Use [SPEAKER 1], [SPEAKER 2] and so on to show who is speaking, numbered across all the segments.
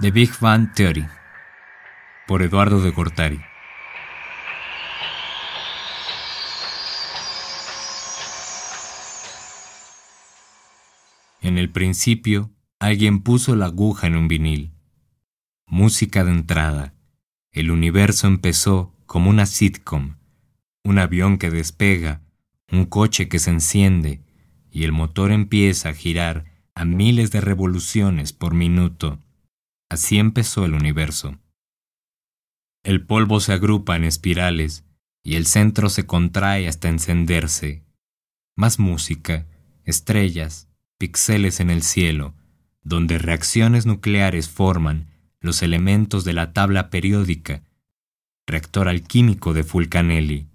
[SPEAKER 1] The Big Bang Theory por Eduardo de Cortari. En el principio, alguien puso la aguja en un vinil. Música de entrada. El universo empezó como una sitcom, un avión que despega, un coche que se enciende y el motor empieza a girar a miles de revoluciones por minuto. Así empezó el universo. El polvo se agrupa en espirales y el centro se contrae hasta encenderse. Más música, estrellas, píxeles en el cielo, donde reacciones nucleares forman los elementos de la tabla periódica, reactor alquímico de Fulcanelli.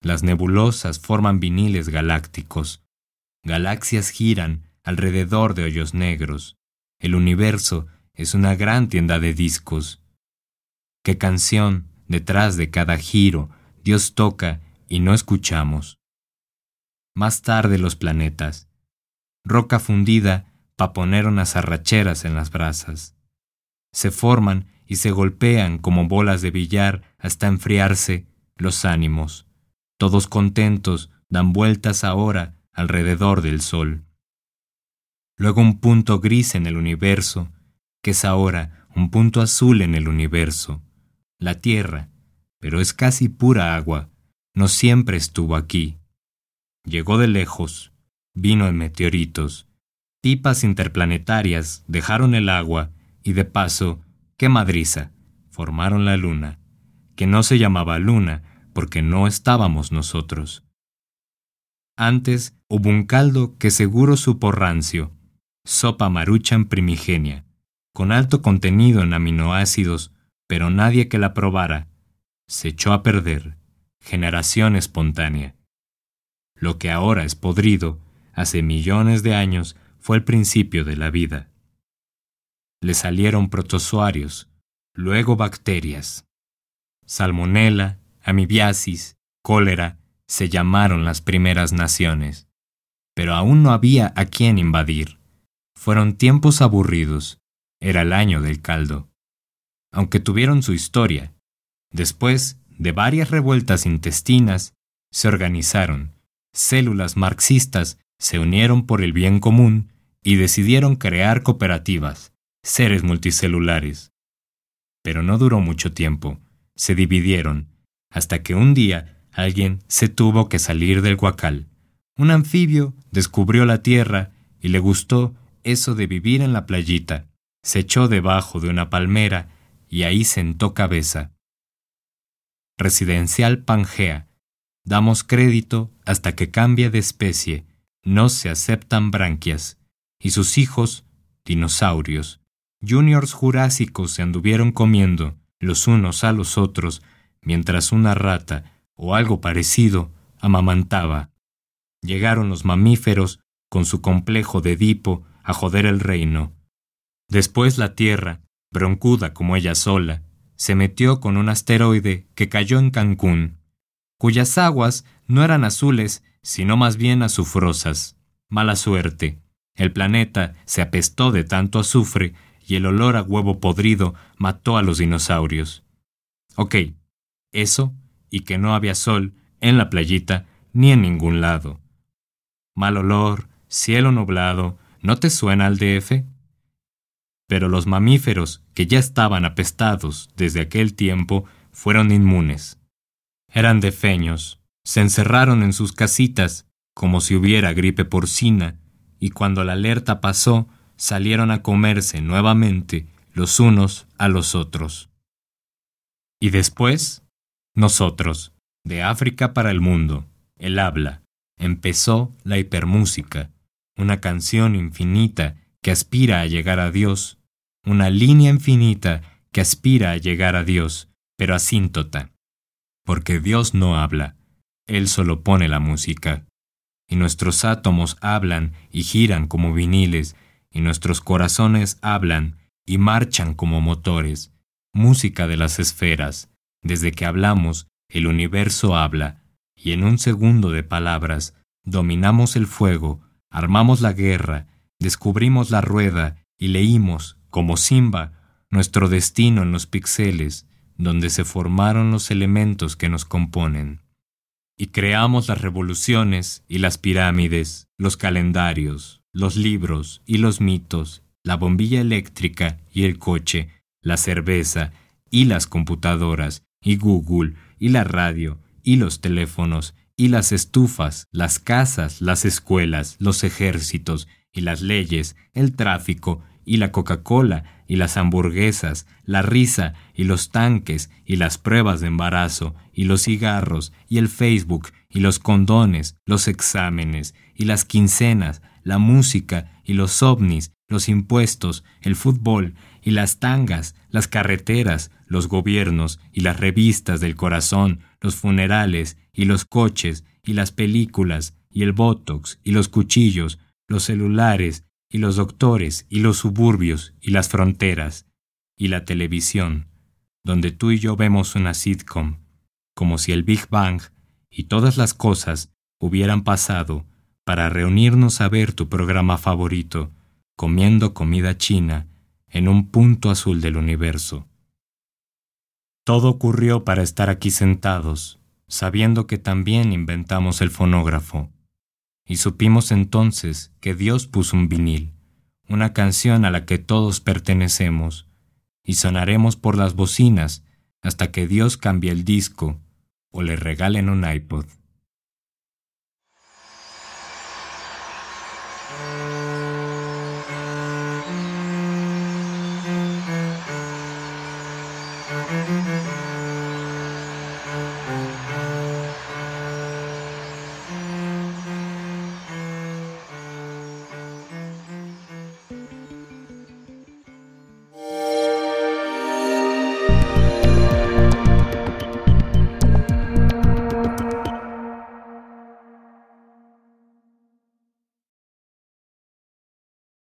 [SPEAKER 1] Las nebulosas forman viniles galácticos. Galaxias giran alrededor de hoyos negros. El universo es una gran tienda de discos. ¿Qué canción detrás de cada giro Dios toca y no escuchamos? Más tarde los planetas. Roca fundida para poner unas arracheras en las brasas. Se forman y se golpean como bolas de billar hasta enfriarse los ánimos todos contentos, dan vueltas ahora alrededor del Sol. Luego un punto gris en el universo, que es ahora un punto azul en el universo. La Tierra, pero es casi pura agua, no siempre estuvo aquí. Llegó de lejos, vino en meteoritos. Pipas interplanetarias dejaron el agua y de paso, qué madriza, formaron la luna, que no se llamaba luna, porque no estábamos nosotros. Antes hubo un caldo que seguro supo rancio, sopa maruchan primigenia, con alto contenido en aminoácidos, pero nadie que la probara. Se echó a perder, generación espontánea. Lo que ahora es podrido, hace millones de años, fue el principio de la vida. Le salieron protozoarios, luego bacterias. Salmonella, amibiasis, cólera, se llamaron las primeras naciones. Pero aún no había a quien invadir. Fueron tiempos aburridos. Era el año del caldo. Aunque tuvieron su historia. Después de varias revueltas intestinas, se organizaron. Células marxistas se unieron por el bien común y decidieron crear cooperativas, seres multicelulares. Pero no duró mucho tiempo. Se dividieron hasta que un día alguien se tuvo que salir del guacal. Un anfibio descubrió la tierra y le gustó eso de vivir en la playita. Se echó debajo de una palmera y ahí sentó cabeza. Residencial Pangea. Damos crédito hasta que cambie de especie. No se aceptan branquias. Y sus hijos, dinosaurios. Juniors jurásicos se anduvieron comiendo los unos a los otros mientras una rata o algo parecido amamantaba. Llegaron los mamíferos con su complejo de Edipo a joder el reino. Después la Tierra, broncuda como ella sola, se metió con un asteroide que cayó en Cancún, cuyas aguas no eran azules, sino más bien azufrosas. Mala suerte. El planeta se apestó de tanto azufre y el olor a huevo podrido mató a los dinosaurios. Ok, eso y que no había sol en la playita ni en ningún lado. Mal olor, cielo nublado, ¿no te suena al DF? Pero los mamíferos, que ya estaban apestados desde aquel tiempo, fueron inmunes. Eran defeños, se encerraron en sus casitas como si hubiera gripe porcina, y cuando la alerta pasó, salieron a comerse nuevamente los unos a los otros. Y después, nosotros, de África para el mundo, el habla, empezó la hipermúsica, una canción infinita que aspira a llegar a Dios, una línea infinita que aspira a llegar a Dios, pero asíntota, porque Dios no habla, Él solo pone la música, y nuestros átomos hablan y giran como viniles, y nuestros corazones hablan y marchan como motores, música de las esferas, desde que hablamos, el universo habla, y en un segundo de palabras, dominamos el fuego, armamos la guerra, descubrimos la rueda y leímos como Simba, nuestro destino en los píxeles, donde se formaron los elementos que nos componen. Y creamos las revoluciones y las pirámides, los calendarios, los libros y los mitos, la bombilla eléctrica y el coche, la cerveza y las computadoras, y Google, y la radio, y los teléfonos, y las estufas, las casas, las escuelas, los ejércitos, y las leyes, el tráfico, y la Coca-Cola, y las hamburguesas, la risa, y los tanques, y las pruebas de embarazo, y los cigarros, y el Facebook, y los condones, los exámenes, y las quincenas, la música, y los ovnis, los impuestos, el fútbol, y las tangas, las carreteras, los gobiernos, y las revistas del corazón, los funerales, y los coches, y las películas, y el botox, y los cuchillos, los celulares, y los doctores, y los suburbios, y las fronteras, y la televisión, donde tú y yo vemos una sitcom, como si el Big Bang y todas las cosas hubieran pasado para reunirnos a ver tu programa favorito, comiendo comida china en un punto azul del universo. Todo ocurrió para estar aquí sentados, sabiendo que también inventamos el fonógrafo. Y supimos entonces que Dios puso un vinil, una canción a la que todos pertenecemos, y sonaremos por las bocinas hasta que Dios cambie el disco o le regalen un iPod.